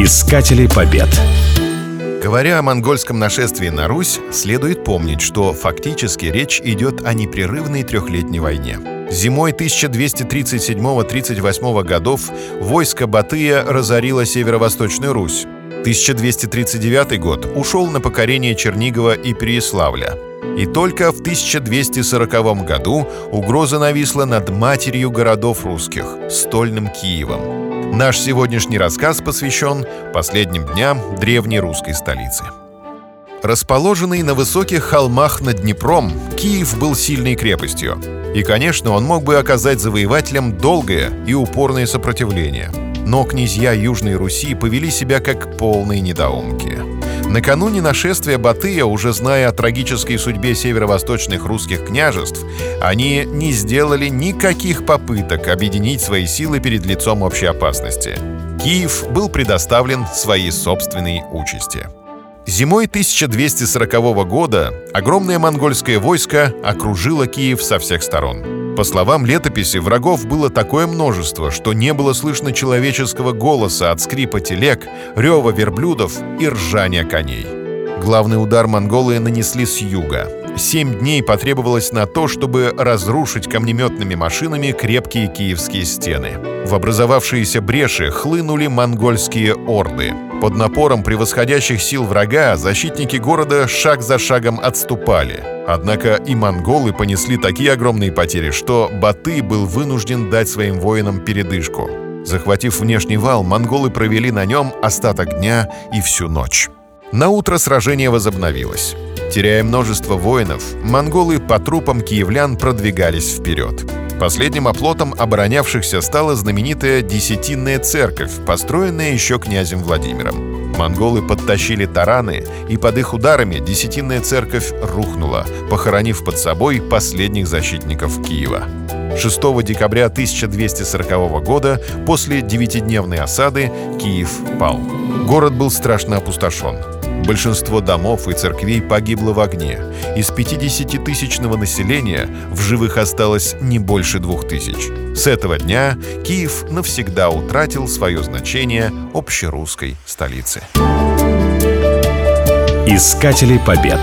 Искатели побед. Говоря о монгольском нашествии на Русь, следует помнить, что фактически речь идет о непрерывной трехлетней войне. Зимой 1237-38 годов войско Батыя разорило северо-восточную Русь. 1239 год ушел на покорение Чернигова и Переяславля. И только в 1240 году угроза нависла над матерью городов русских – стольным Киевом. Наш сегодняшний рассказ посвящен последним дням древней русской столицы. Расположенный на высоких холмах над Днепром, Киев был сильной крепостью. И, конечно, он мог бы оказать завоевателям долгое и упорное сопротивление. Но князья Южной Руси повели себя как полные недоумки. Накануне нашествия Батыя, уже зная о трагической судьбе северо-восточных русских княжеств, они не сделали никаких попыток объединить свои силы перед лицом общей опасности. Киев был предоставлен своей собственной участи. Зимой 1240 года огромное монгольское войско окружило Киев со всех сторон. По словам летописи, врагов было такое множество, что не было слышно человеческого голоса от скрипа телег, рева верблюдов и ржания коней. Главный удар монголы нанесли с юга. Семь дней потребовалось на то, чтобы разрушить камнеметными машинами крепкие киевские стены. В образовавшиеся бреши хлынули монгольские орды. Под напором превосходящих сил врага защитники города шаг за шагом отступали. Однако и монголы понесли такие огромные потери, что Баты был вынужден дать своим воинам передышку. Захватив внешний вал, монголы провели на нем остаток дня и всю ночь. На утро сражение возобновилось. Теряя множество воинов, монголы по трупам киевлян продвигались вперед. Последним оплотом оборонявшихся стала знаменитая Десятинная церковь, построенная еще князем Владимиром. Монголы подтащили тараны, и под их ударами Десятинная церковь рухнула, похоронив под собой последних защитников Киева. 6 декабря 1240 года, после девятидневной осады, Киев пал. Город был страшно опустошен. Большинство домов и церквей погибло в огне. Из 50-тысячного населения в живых осталось не больше двух тысяч. С этого дня Киев навсегда утратил свое значение общерусской столицы. Искатели побед.